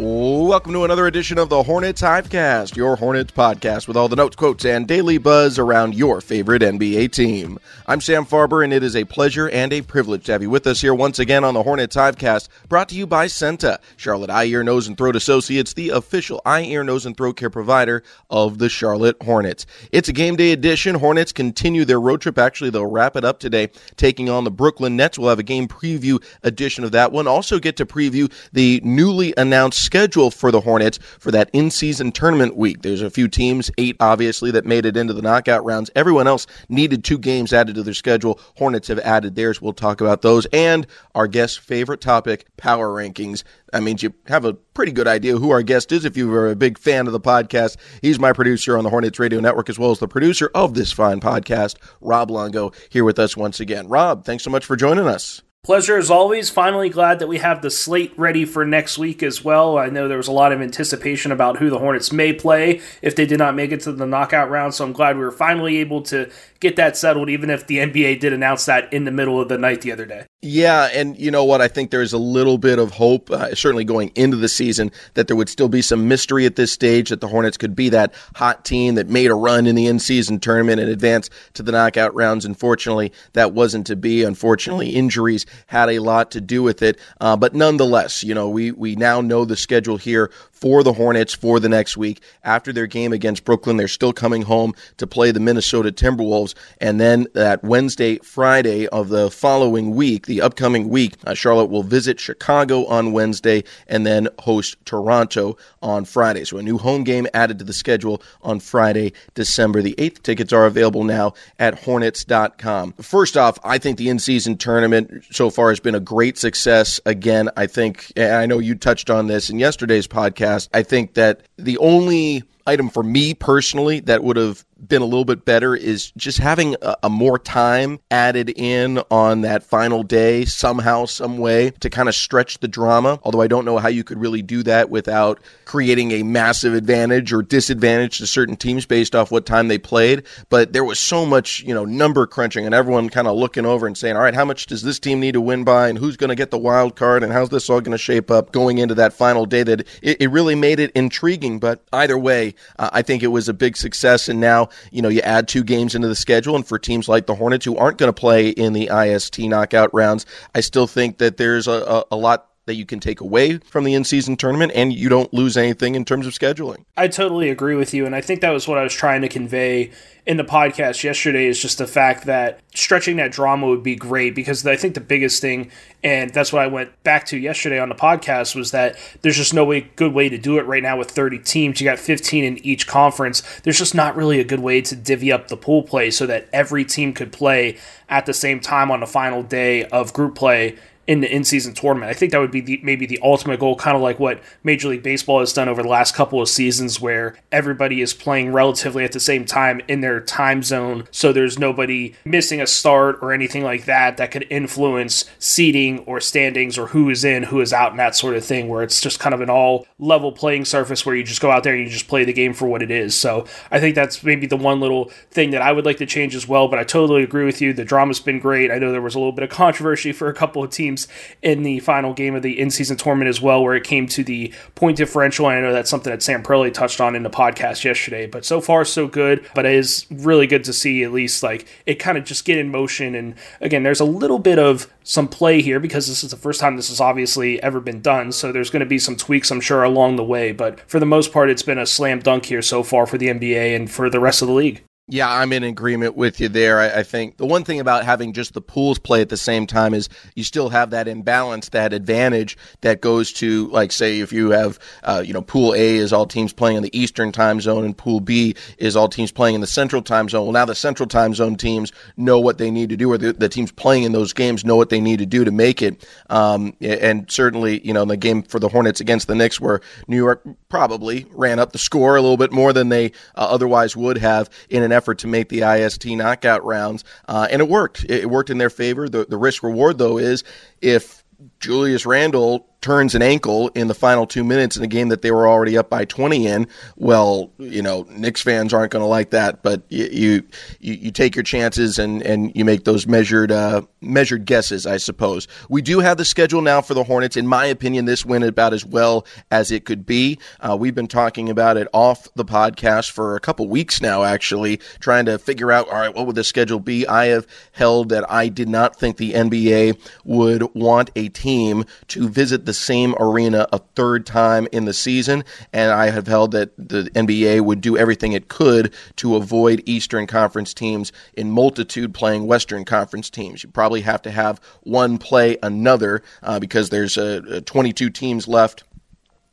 Welcome to another edition of the Hornets Hivecast, your Hornets podcast with all the notes, quotes, and daily buzz around your favorite NBA team. I'm Sam Farber, and it is a pleasure and a privilege to have you with us here once again on the Hornets Hivecast, brought to you by CEENTA, Charlotte Eye, Ear, Nose, and Throat Associates, the official eye, ear, nose, and throat care provider of the Charlotte Hornets. It's a game day edition. Hornets continue their road trip. Actually, they'll wrap it up today, taking on the Brooklyn Nets. We'll have a game preview edition of that one. Also, get to preview the newly announced schedule for the Hornets for that in season tournament week. There's a few teams, eight obviously, that made it into the knockout rounds. Everyone else needed two games added to their schedule. Hornets have added theirs. We'll talk about those. And our guest's favorite topic, power rankings. That means you have a pretty good idea who our guest is if you are a big fan of the podcast. He's my producer on the Hornets Radio Network as well as the producer of this fine podcast, Rob Longo, here with us once again. Rob, thanks so much for joining us. Pleasure as always. Finally, glad that we have the slate ready for next week as well. I know there was a lot of anticipation about who the Hornets may play if they did not make it to the knockout round, so I'm glad we were finally able to get that settled, even if the NBA did announce that in the middle of the night the other day. Yeah, and you know what? I think there's a little bit of hope, uh, certainly going into the season, that there would still be some mystery at this stage, that the Hornets could be that hot team that made a run in the in season tournament and advance to the knockout rounds. Unfortunately, that wasn't to be. Unfortunately, injuries had a lot to do with it. Uh, but nonetheless, you know, we, we now know the schedule here for the Hornets for the next week. After their game against Brooklyn, they're still coming home to play the Minnesota Timberwolves. And then that Wednesday, Friday of the following week, the upcoming week, uh, Charlotte will visit Chicago on Wednesday and then host Toronto on Friday. So a new home game added to the schedule on Friday, December the 8th. Tickets are available now at hornets.com. First off, I think the in season tournament so far has been a great success. Again, I think, and I know you touched on this in yesterday's podcast, I think that the only item for me personally that would have been a little bit better is just having a, a, more time added in on that final day somehow, some way to kind of stretch the drama. Although I don't know how you could really do that without creating a massive advantage or disadvantage to certain teams based off what time they played. But there was so much, you know, number crunching and everyone kind of looking over and saying, all right, how much does this team need to win by and who's going to get the wild card and how's this all going to shape up going into that final day that it, it really made it intriguing. But either way, uh, I think it was a big success. And now, you know, you add two games into the schedule. And for teams like the Hornets who aren't going to play in the IST knockout rounds, I still think that there's a, a, a lot that you can take away from the in season tournament and you don't lose anything in terms of scheduling. I totally agree with you. And I think that was what I was trying to convey in the podcast yesterday is just the fact that stretching that drama would be great because I think the biggest thing, and that's what I went back to yesterday on the podcast, was that there's just no way good way to do it right now with 30 teams. You got 15 in each conference. There's just not really a good way to divvy up the pool play so that every team could play at the same time on the final day of group play in the in-season tournament. I think that would be the, maybe the ultimate goal, kind of like what Major League Baseball has done over the last couple of seasons, where everybody is playing relatively at the same time in their time zone, so there's nobody missing a start or anything like that that could influence seating or standings or who is in, who is out, and that sort of thing. Where it's just kind of an all-level playing surface where you just go out there and you just play the game for what it is. So I think that's maybe the one little thing that I would like to change as well. But I totally agree with you. The drama's been great. I know there was a little bit of controversy for a couple of teams teams in the final game of the in-season tournament as well, where it came to the point differential. And I know that's something that Sam Perley touched on in the podcast yesterday. But so far, so good. But it is really good to see at least like it kind of just get in motion. And again, there's a little bit of some play here because this is the first time this has obviously ever been done. So there's going to be some tweaks, I'm sure, along the way. But for the most part, it's been a slam dunk here so far for the NBA and for the rest of the league. Yeah, I'm in agreement with you there. I, I, think the one thing about having just the pools play at the same time is you still have that imbalance, that advantage that goes to, like, say, if you have, uh, you know, pool A is all teams playing in the Eastern time zone and pool B is all teams playing in the Central time zone. Well, now the Central time zone teams know what they need to do, or the, the teams playing in those games know what they need to do to make it. Um, and certainly, you know, in the game for the Hornets against the Knicks, where New York probably ran up the score a little bit more than they uh, otherwise would have in an effort to make the IST knockout rounds, uh, and it worked. It worked in their favor. The, the risk reward, though, is if Julius Randle turns an ankle in the final two minutes in a game that they were already up by 20 in, well, you know, Knicks fans aren't going to like that, but you, you, you take your chances and, and you make those measured, uh, measured guesses, I suppose. We do have the schedule now for the Hornets. In my opinion, this went about as well as it could be. Uh, we've been talking about it off the podcast for a couple weeks now, actually, trying to figure out, all right, what would the schedule be? I have held that I did not think the NBA would want a team to visit the same arena a third time in the season, and I have held that the NBA would do everything it could to avoid Eastern Conference teams in multitude playing Western Conference teams. You probably have to have one play another uh, because there's uh, 22 teams left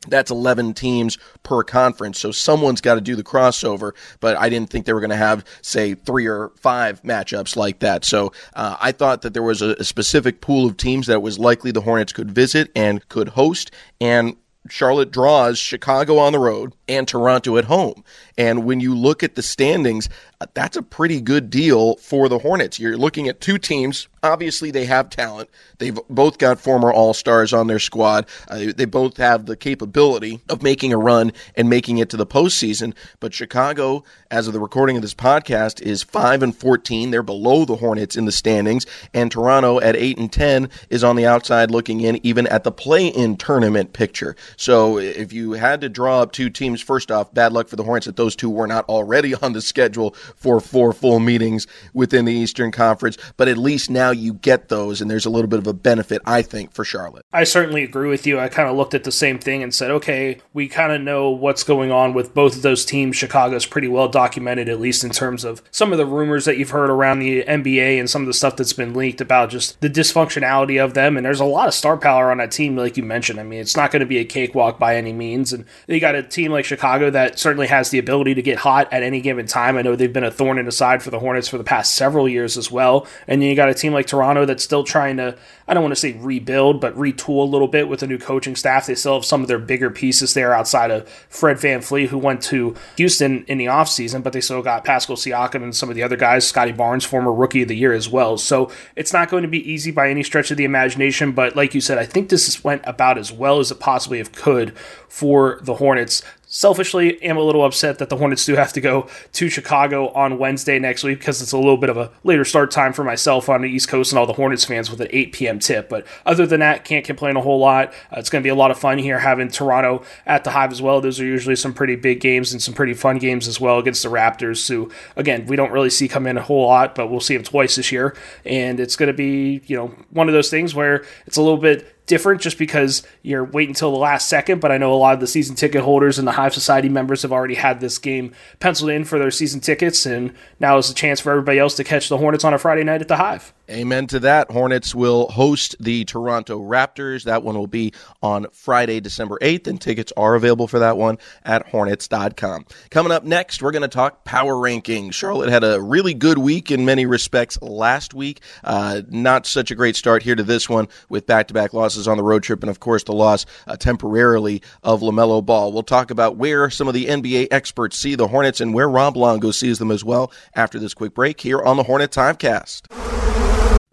that's 11 teams per conference. So someone's got to do the crossover, but I didn't think they were going to have, say, three or five matchups like that. So uh, I thought that there was a, a specific pool of teams that was likely the Hornets could visit and could host. And Charlotte draws Chicago on the road and Toronto at home. And when you look at the standings, uh, that's a pretty good deal for the Hornets. You're looking at two teams. Obviously, they have talent. They've both got former All Stars on their squad. Uh, they both have the capability of making a run and making it to the postseason. But Chicago, as of the recording of this podcast, is five and fourteen. They're below the Hornets in the standings, and Toronto at eight and ten is on the outside looking in, even at the play-in tournament picture. So, if you had to draw up two teams, first off, bad luck for the Hornets that those two were not already on the schedule for four full meetings within the Eastern Conference, but at least now you get those, and there's a little bit of a benefit, I think, for Charlotte. I certainly agree with you. I kind of looked at the same thing and said, okay, we kind of know what's going on with both of those teams. Chicago's pretty well documented, at least in terms of some of the rumors that you've heard around the NBA and some of the stuff that's been leaked about just the dysfunctionality of them. And there's a lot of star power on that team, like you mentioned. I mean, it's not going to be a cakewalk by any means. And you got a team like Chicago that certainly has the ability to get hot at any given time. I know they've been a thorn in the side for the Hornets for the past several years as well. And then you got a team like Toronto that's still trying to, I don't want to say rebuild, but retool a little bit with a new coaching staff. They still have some of their bigger pieces there outside of Fred Van VanVleet, who went to Houston in the offseason, but they still got Pascal Siakam and some of the other guys, Scottie Barnes, former rookie of the year as well. So it's not going to be easy by any stretch of the imagination, but like you said, I think this went about as well as it possibly have could for the Hornets selfishly am a little upset that the Hornets do have to go to Chicago on Wednesday next week because it's a little bit of a later start time for myself on the East Coast and all the Hornets fans with an 8 p.m. tip. But other than that, can't complain a whole lot. Uh, it's going to be a lot of fun here having Toronto at the Hive as well. Those are usually some pretty big games and some pretty fun games as well against the Raptors, who, again, we don't really see come in a whole lot, but we'll see them twice this year. And it's going to be, you know, one of those things where it's a little bit different just because you're waiting until the last second. But I know a lot of the season ticket holders and the Hive Society members have already had this game penciled in for their season tickets, and now is the chance for everybody else to catch the Hornets on a Friday night at the Hive. Amen to that. Hornets will host the Toronto Raptors. That one will be on Friday, December 8th, and tickets are available for that one at hornets.com. Coming up next, we're going to talk power rankings. Charlotte had a really good week in many respects last week. Uh, not such a great start here to this one with back to back losses on the road trip, and of course, the loss uh, temporarily of LaMelo Ball. We'll talk about where some of the NBA experts see the Hornets and where Rob Longo sees them as well after this quick break here on the Hornet Hivecast.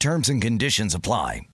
Terms and conditions apply.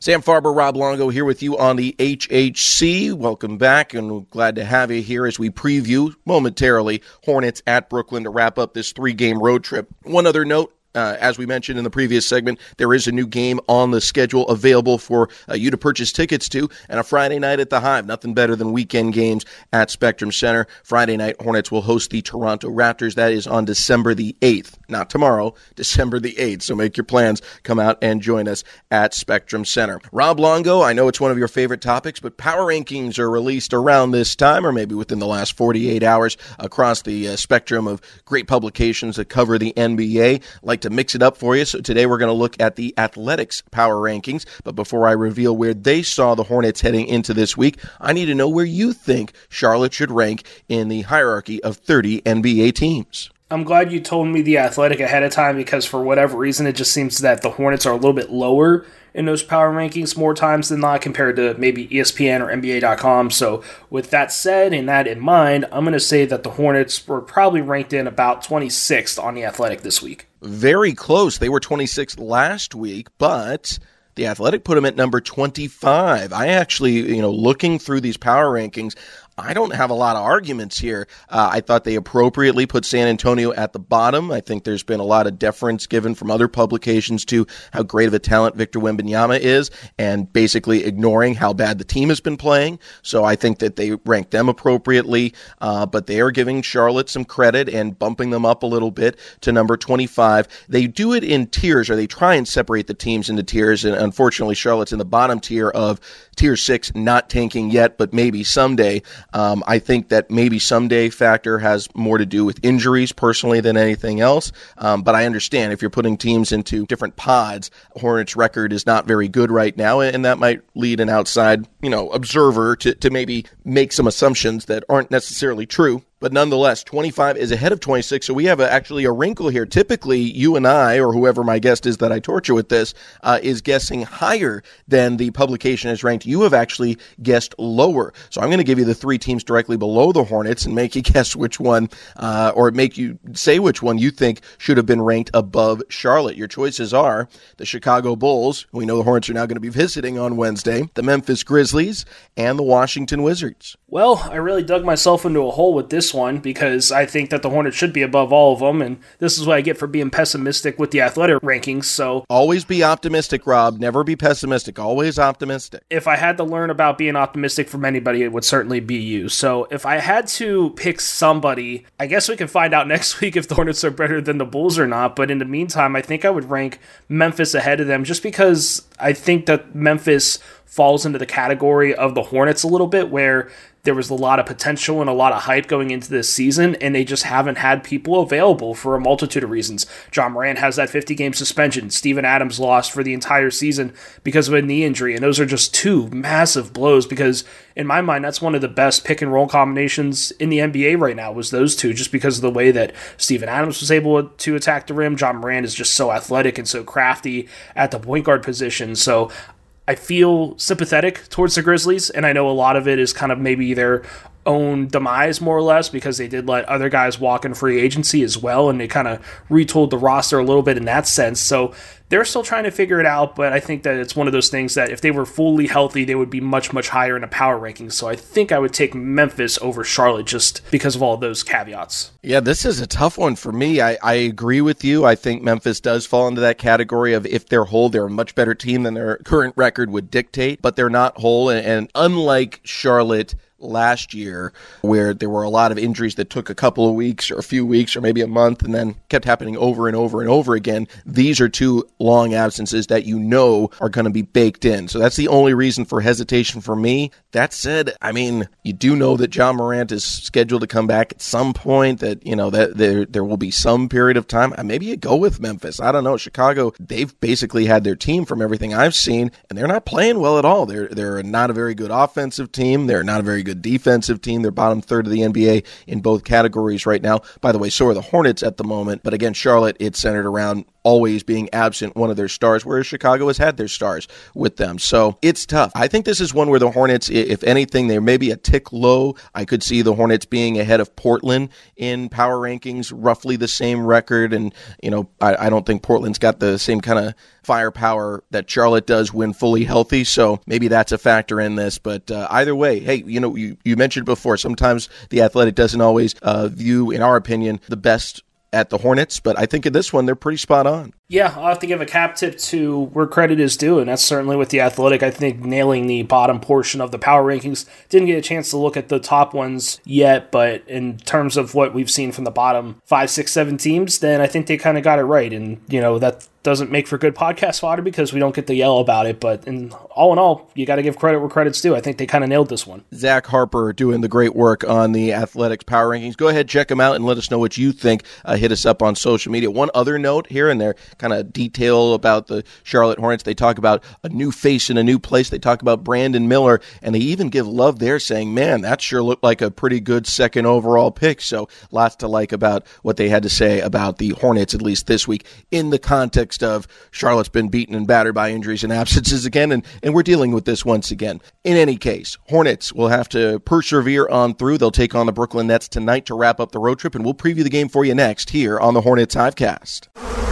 Sam Farber, Rob Longo here with you on the HHC. Welcome back, and glad to have you here as we preview momentarily Hornets at Brooklyn to wrap up this three game road trip. One other note uh, as we mentioned in the previous segment, there is a new game on the schedule available for uh, you to purchase tickets to, and a Friday night at the Hive. Nothing better than weekend games at Spectrum Center. Friday night, Hornets will host the Toronto Raptors. That is on December the 8th, not tomorrow, December the 8th. So make your plans. Come out and join us at Spectrum Center. Rob Longo, I know it's one of your favorite topics, but power rankings are released around this time, or maybe within the last 48 hours, across the uh, spectrum of great publications that cover the NBA. Like to mix it up for you. So today we're going to look at the Athletics power rankings. But before I reveal where they saw the Hornets heading into this week, I need to know where you think Charlotte should rank in the hierarchy of 30 NBA teams. I'm glad you told me the athletic ahead of time because for whatever reason it just seems that the Hornets are a little bit lower in those power rankings more times than not compared to maybe ESPN or NBA.com. So with that said and that in mind, I'm going to say that the Hornets were probably ranked in about 26th on the athletic this week. Very close. They were 26th last week, but the Athletic put them at number 25. I actually, you know, looking through these power rankings, I don't have a lot of arguments here. Uh, I thought they appropriately put San Antonio at the bottom. I think there's been a lot of deference given from other publications to how great of a talent Victor Wembanyama is, and basically ignoring how bad the team has been playing. So I think that they rank them appropriately, uh, but they are giving Charlotte some credit and bumping them up a little bit to number 25. They do it in tiers, or they try and separate the teams into tiers, and unfortunately, Charlotte's in the bottom tier of tier six, not tanking yet, but maybe someday. Um, I think that maybe someday factor has more to do with injuries personally than anything else. Um, but I understand if you're putting teams into different pods, Hornets record is not very good right now, and that might lead an outside, you know, observer to, to maybe make some assumptions that aren't necessarily true but nonetheless, 25 is ahead of 26. So we have a, actually a wrinkle here. Typically, you and I, or whoever my guest is that I torture with this, uh, is guessing higher than the publication is ranked. You have actually guessed lower. So I'm going to give you the three teams directly below the Hornets and make you guess which one, uh, or make you say which one you think should have been ranked above Charlotte. Your choices are the Chicago Bulls. We know the Hornets are now going to be visiting on Wednesday, the Memphis Grizzlies, and the Washington Wizards. Well, I really dug myself into a hole with this one because I think that the Hornets should be above all of them, and this is what I get for being pessimistic with the athletic rankings. So always be optimistic, Rob. Never be pessimistic. Always optimistic. If I had to learn about being optimistic from anybody, it would certainly be you. So if I had to pick somebody, I guess we can find out next week if the Hornets are better than the Bulls or not. But in the meantime, I think I would rank Memphis ahead of them just because I think that Memphis falls into the category of the Hornets a little bit, where there was a lot of potential and a lot of hype going into this season, and they just haven't had people available for a multitude of reasons. Ja Morant has that 50 game suspension. Steven Adams lost for the entire season because of a knee injury, and those are just two massive blows because, in my mind, that's one of the best pick and roll combinations in the NBA right now, was those two, just because of the way that Steven Adams was able to attack the rim. Ja Morant is just so athletic and so crafty at the point guard position. So I feel sympathetic towards the Grizzlies, and I know a lot of it is kind of maybe their own demise more or less because they did let other guys walk in free agency as well and they kind of retooled the roster a little bit in that sense. So they're still trying to figure it out but i think that it's one of those things that if they were fully healthy they would be much much higher in a power ranking. so i think i would take memphis over charlotte just because of all those caveats. Yeah this is a tough one for me. I, I agree with you. I think memphis does fall into that category of if they're whole they're a much better team than their current record would dictate but they're not whole. And, and unlike charlotte last year where there were a lot of injuries that took a couple of weeks or a few weeks or maybe a month and then kept happening over and over and over again. These are two long absences that you know are going to be baked in. So that's the only reason for hesitation for me. That said, I mean, you do know that Ja Morant is scheduled to come back at some point that, you know, that there there will be some period of time. Uh, maybe you go with Memphis. I don't know. Chicago, they've basically had their team from everything I've seen and they're not playing well at all. They're they're not a very good offensive team. They're not a very good good defensive team. They're bottom third of the NBA in both categories right now. By the way, so are the Hornets at the moment. But again, Charlotte, it's centered around always being absent one of their stars, whereas Chicago has had their stars with them. So it's tough. I think this is one where the Hornets, if anything, they're maybe a tick low. I could see the Hornets being ahead of Portland in power rankings, roughly the same record. And, you know, I, I don't think Portland's got the same kind of firepower that Charlotte does when fully healthy. So maybe that's a factor in this. But uh, either way, hey, you know, you, you mentioned before, sometimes the athletic doesn't always uh, view, in our opinion, the best at the Hornets, but I think in this one they're pretty spot on. Yeah, I'll have to give a cap tip to where credit is due, and that's certainly with the Athletic. I think nailing the bottom portion of the power rankings. Didn't get a chance to look at the top ones yet, but in terms of what we've seen from the bottom five, six, seven teams, then I think they kind of got it right. And, you know, that doesn't make for good podcast fodder because we don't get to yell about it. But in all in all, you got to give credit where credit's due. I think they kind of nailed this one. Zach Harper doing the great work on the Athletics Power Rankings. Go ahead, check them out, and let us know what you think. Uh, hit us up on social media. One other note here and there, kind of detail about the Charlotte Hornets. They talk about a new face in a new place. They talk about Brandon Miller, and they even give love there, saying, "Man, that sure looked like a pretty good second overall pick." So lots to like about what they had to say about the Hornets, at least this week, in the context of Charlotte's been beaten and battered by injuries and absences again, and, and we're dealing with this once again. In any case, Hornets will have to persevere on through. They'll take on the Brooklyn Nets tonight to wrap up the road trip, and we'll preview the game for you next here on the Hornets Hivecast.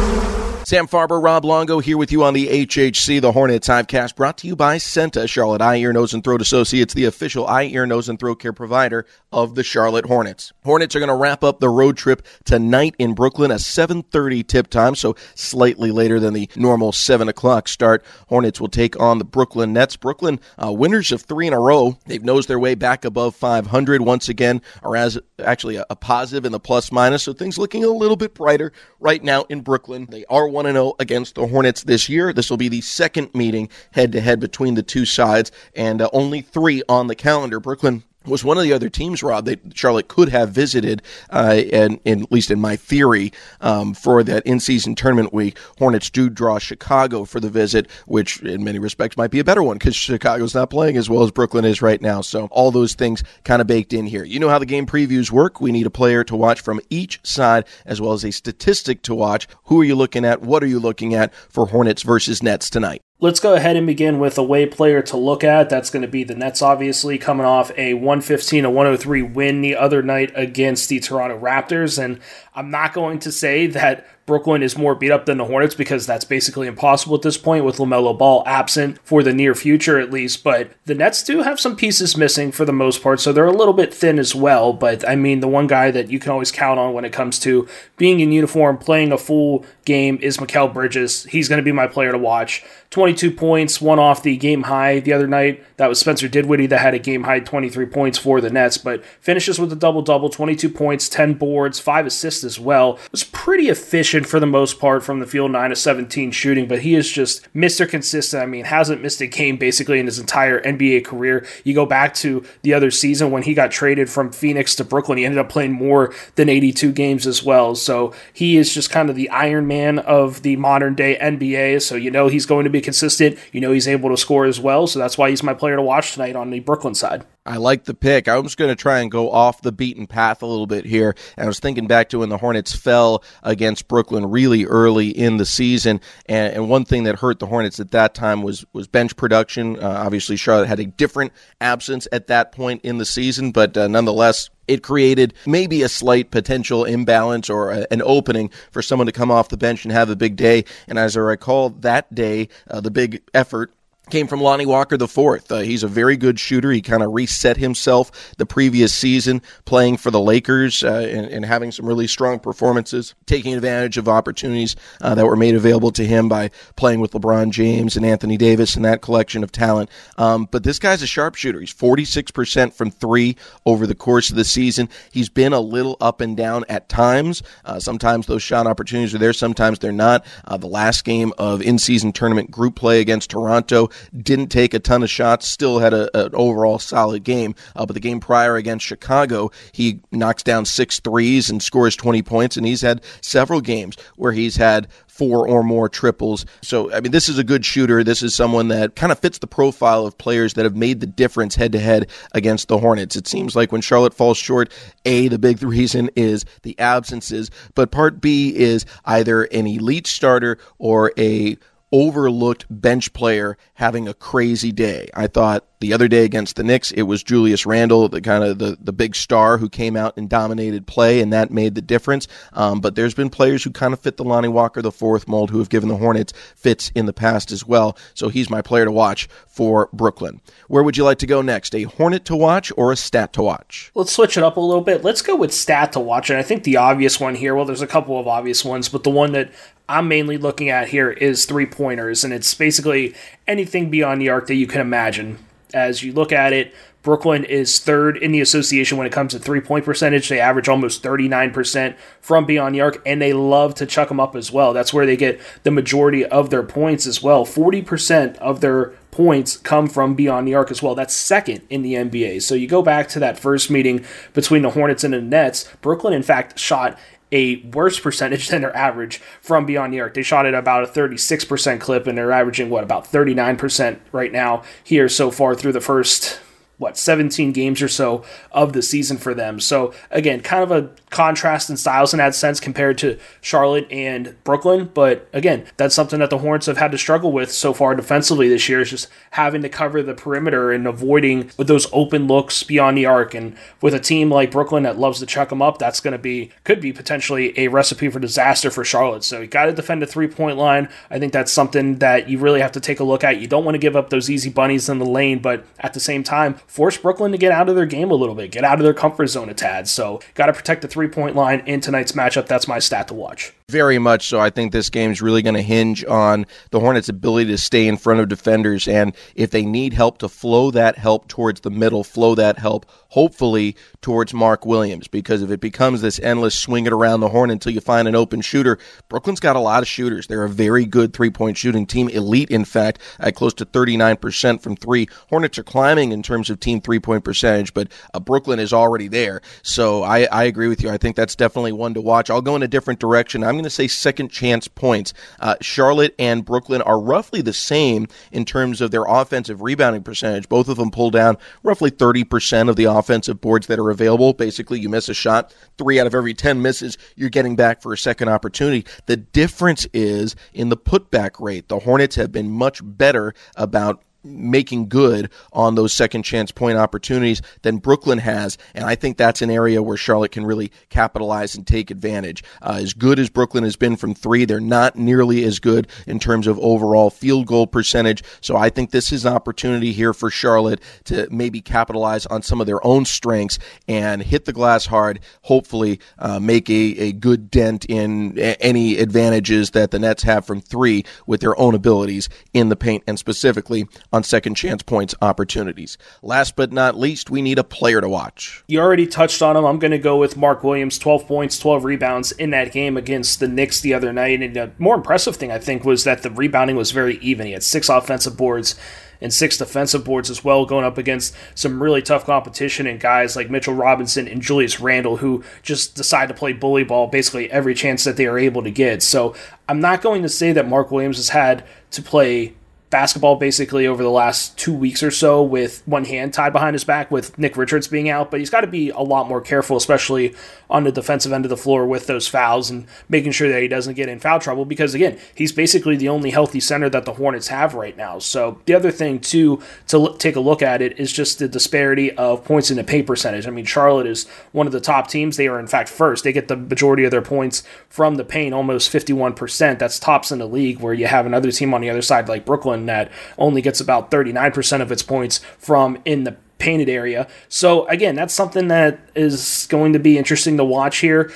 Sam Farber, Rob Longo here with you on the HHC, the Hornets Hivecast, brought to you by CEENTA, Charlotte Eye, Ear, Nose, and Throat Associates, the official eye, ear, nose, and throat care provider of the Charlotte Hornets. Hornets are going to wrap up the road trip tonight in Brooklyn, a 7.30 tip time, so slightly later than the normal 7 o'clock start. Hornets will take on the Brooklyn Nets. Brooklyn, uh, winners of three in a row. They've nosed their way back above 500 once again, or as actually a, a positive in the plus minus, so things looking a little bit brighter right now in Brooklyn. They are 1 0 against the Hornets this year. This will be the second meeting head to head between the two sides, and uh, only three on the calendar. Brooklyn was one of the other teams, Rob, that Charlotte could have visited, uh, and, and, at least in my theory, um, for that in-season tournament week. Hornets do draw Chicago for the visit, which in many respects might be a better one because Chicago's not playing as well as Brooklyn is right now. So all those things kind of baked in here. You know how the game previews work. We need a player to watch from each side as well as a statistic to watch. Who are you looking at? What are you looking at for Hornets versus Nets tonight? Let's go ahead and begin with a way player to look at. That's going to be the Nets, obviously, coming off a 115 to 103 win the other night against the Toronto Raptors. And I'm not going to say that Brooklyn is more beat up than the Hornets because that's basically impossible at this point with LaMelo Ball absent for the near future at least. But the Nets do have some pieces missing for the most part, so they're a little bit thin as well. But I mean, the one guy that you can always count on when it comes to being in uniform, playing a full game is Mikal Bridges. He's going to be my player to watch. 22 points, one off the game high the other night. That was Spencer Dinwiddie that had a game high 23 points for the Nets, but finishes with a double double, 22 points, 10 boards, 5 assists as well. Was pretty efficient for the most part from the field, 9 of 17 shooting, but he is just Mr. Consistent. I mean, hasn't missed a game basically in his entire NBA career. You go back to the other season when he got traded from Phoenix to Brooklyn, he ended up playing more than 82 games as well. So he is just kind of the Iron Man of the modern day NBA. So you know he's going to be consistent. You know he's able to score as well. So that's why he's my player to watch tonight on the Brooklyn side. I like the pick. I was going to try and go off the beaten path a little bit here. And I was thinking back to when the Hornets fell against Brooklyn really early in the season. And, and one thing that hurt the Hornets at that time was, was bench production. Uh, obviously, Charlotte had a different absence at that point in the season, but uh, nonetheless, it created maybe a slight potential imbalance or a, an opening for someone to come off the bench and have a big day. And as I recall, that day, uh, the big effort came from Lonnie Walker the fourth. Uh, he's a very good shooter. He kind of reset himself the previous season, playing for the Lakers uh, and, and, having some really strong performances, taking advantage of opportunities uh, that were made available to him by playing with LeBron James and Anthony Davis and that collection of talent. Um, but this guy's a sharpshooter. He's 46% from three over the course of the season. He's been a little up and down at times. Uh, sometimes those shot opportunities are there, sometimes they're not. Uh, the last game of in season tournament group play against Toronto didn't take a ton of shots, still had a, an overall solid game. Uh, but the game prior against Chicago, he knocks down six threes and scores 20 points, and he's had several games where he's had four or more triples. So, I mean, this is a good shooter. This is someone that kind of fits the profile of players that have made the difference head to head against the Hornets. It seems like when Charlotte falls short, A, the big reason is the absences, but part B is either an elite starter or a overlooked bench player having a crazy day. I thought the other day against the Knicks, it was Julius Randle, the kind of the, the big star who came out and dominated play, and that made the difference. Um, but there's been players who kind of fit the Lonnie Walker the fourth mold who have given the Hornets fits in the past as well. So he's my player to watch for Brooklyn. Where would you like to go next? A Hornet to watch or a stat to watch? Let's switch it up a little bit. Let's go with stat to watch. And I think the obvious one here, well, there's a couple of obvious ones, but the one that I'm mainly looking at here is three pointers, and it's basically anything beyond the arc that you can imagine. As you look at it, Brooklyn is third in the association when it comes to three point percentage. They average almost 39% from beyond the arc, and they love to chuck them up as well. That's where they get the majority of their points as well. 40% of their points come from beyond the arc as well. That's second in the NBA. So you go back to that first meeting between the Hornets and the Nets. Brooklyn, in fact, shot a worse percentage than their average from beyond the arc. They shot at about a 36% clip, and they're averaging, what, about 39% right now here so far through the first what 17 games or so of the season for them. So again, kind of a contrast in styles in that sense compared to Charlotte and Brooklyn. But again, that's something that the Hornets have had to struggle with so far defensively this year is just having to cover the perimeter and avoiding those open looks beyond the arc. And with a team like Brooklyn that loves to chuck them up, that's going to be could be potentially a recipe for disaster for Charlotte. So you got to defend a three point line. I think that's something that you really have to take a look at. You don't want to give up those easy bunnies in the lane, but at the same time, force Brooklyn to get out of their game a little bit, get out of their comfort zone a tad. So, got to protect the three point line in tonight's matchup. That's my stat to watch. Very much so. I think this game is really going to hinge on the Hornets' ability to stay in front of defenders. And if they need help, to flow that help towards the middle, flow that help hopefully towards Mark Williams. Because if it becomes this endless swing it around the horn until you find an open shooter, Brooklyn's got a lot of shooters. They're a very good three point shooting team, elite, in fact, at close to 39% from three. Hornets are climbing in terms of team three point percentage, but uh, Brooklyn is already there. So I, I agree with you. I think that's definitely one to watch. I'll go in a different direction. I'm going to say second chance points. Uh, Charlotte and Brooklyn are roughly the same in terms of their offensive rebounding percentage. Both of them pull down roughly 30% of the offensive boards that are available. Basically, you miss a shot, three out of every 10 misses, you're getting back for a second opportunity. The difference is in the putback rate. The Hornets have been much better about making good on those second chance point opportunities than Brooklyn has. And I think that's an area where Charlotte can really capitalize and take advantage. Uh, as good as Brooklyn has been from three, they're not nearly as good in terms of overall field goal percentage. So I think this is an opportunity here for Charlotte to maybe capitalize on some of their own strengths and hit the glass hard, hopefully uh, make a, a good dent in any advantages that the Nets have from three with their own abilities in the paint and specifically on second chance points opportunities. Last but not least, we need a player to watch. You already touched on him. I'm going to go with Mark Williams, 12 points, 12 rebounds in that game against the Knicks the other night. And the more impressive thing, I think, was that the rebounding was very even. He had six offensive boards and six defensive boards as well, going up against some really tough competition and guys like Mitchell Robinson and Julius Randle, who just decide to play bully ball basically every chance that they are able to get. So I'm not going to say that Mark Williams has had to play basketball basically over the last two weeks or so with one hand tied behind his back with Nick Richards being out, but he's got to be a lot more careful, especially on the defensive end of the floor with those fouls and making sure that he doesn't get in foul trouble because, again, he's basically the only healthy center that the Hornets have right now. So the other thing, too, to take a look at it is just the disparity of points in the pay percentage. I mean, Charlotte is one of the top teams. They are, in fact, first. They get the majority of their points from the paint, almost 51%. That's tops in the league, where you have another team on the other side like Brooklyn one that only gets about 39% of its points from in the painted area. So again, that's something that is going to be interesting to watch here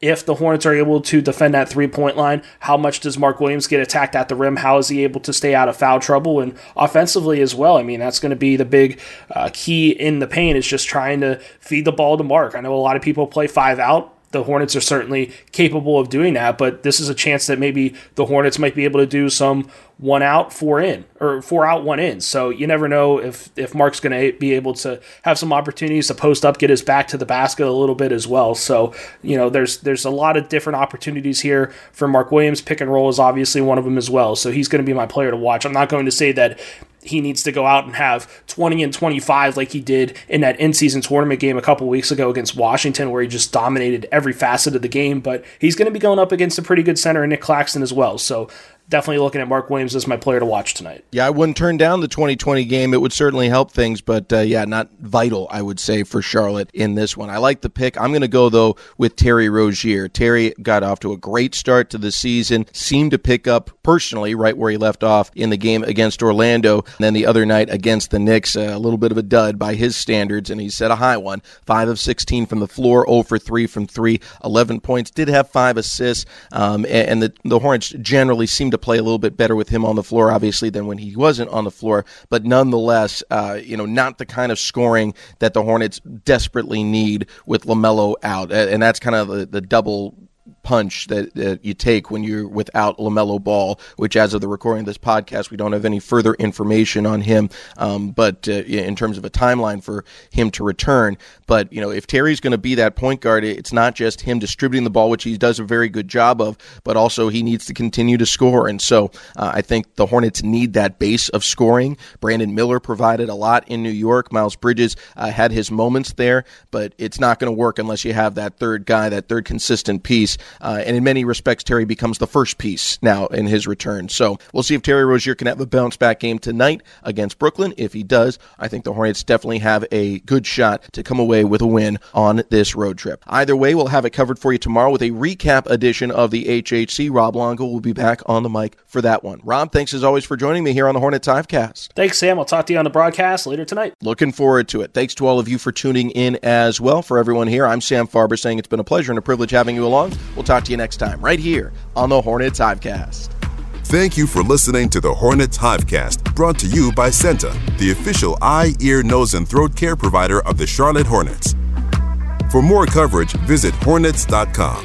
if the Hornets are able to defend that three point line, how much does Mark Williams get attacked at the rim? How is he able to stay out of foul trouble? And offensively as well, I mean, that's going to be the big uh, key in the paint is just trying to feed the ball to Mark. I know a lot of people play five out the Hornets are certainly capable of doing that, but this is a chance that maybe the Hornets might be able to do some one out, four in, or four out, one in. So you never know if if Mark's going to be able to have some opportunities to post up, get his back to the basket a little bit as well. So you know, there's there's a lot of different opportunities here for Mark Williams. Pick and roll is obviously one of them as well. So he's going to be my player to watch. I'm not going to say that he needs to go out and have 20 and 25 like he did in that in-season tournament game a couple weeks ago against Washington where he just dominated every facet of the game but he's going to be going up against a pretty good center Nic Claxton as well so definitely looking at Mark Williams as my player to watch tonight. Yeah, I wouldn't turn down the 2020 game. It would certainly help things, but uh, yeah, not vital, I would say, for Charlotte in this one. I like the pick. I'm going to go, though, with Terry Rozier. Terry got off to a great start to the season, seemed to pick up personally right where he left off in the game against Orlando. And then the other night against the Knicks, uh, a little bit of a dud by his standards, and he set a high one. 5 of 16 from the floor, 0 for 3 from 3, 11 points, did have 5 assists, um, and, the, the Hornets generally seem to to play a little bit better with him on the floor, obviously, than when he wasn't on the floor. But nonetheless, uh, you know, not the kind of scoring that the Hornets desperately need with LaMelo out, and that's kind of the, the double punch that, that you take when you're without LaMelo Ball, which, as of the recording of this podcast, we don't have any further information on him. Um, but uh, in terms of a timeline for him to return, but you know, if Terry's going to be that point guard, it's not just him distributing the ball, which he does a very good job of, but also he needs to continue to score. And so uh, I think the Hornets need that base of scoring. Brandon Miller provided a lot in New York. Miles Bridges uh, had his moments there, but it's not going to work unless you have that third guy, that third consistent piece. Uh, and in many respects, Terry becomes the first piece now in his return. So we'll see if Terry Rozier can have a bounce back game tonight against Brooklyn. If he does, I think the Hornets definitely have a good shot to come away with a win on this road trip. Either way, we'll have it covered for you tomorrow with a recap edition of the HHC. Rob Longo will be back on the mic for that one. Rob, thanks as always for joining me here on the Hornets Hivecast. Thanks, Sam. I'll talk to you on the broadcast later tonight. Looking forward to it. Thanks to all of you for tuning in as well. For everyone here, I'm Sam Farber saying it's been a pleasure and a privilege having you along. We'll talk to you next time right here on the Hornets Hivecast. Thank you for listening to the Hornets Hivecast, brought to you by CEENTA, the official eye, ear, nose, and throat care provider of the Charlotte Hornets. For more coverage, visit hornets.com.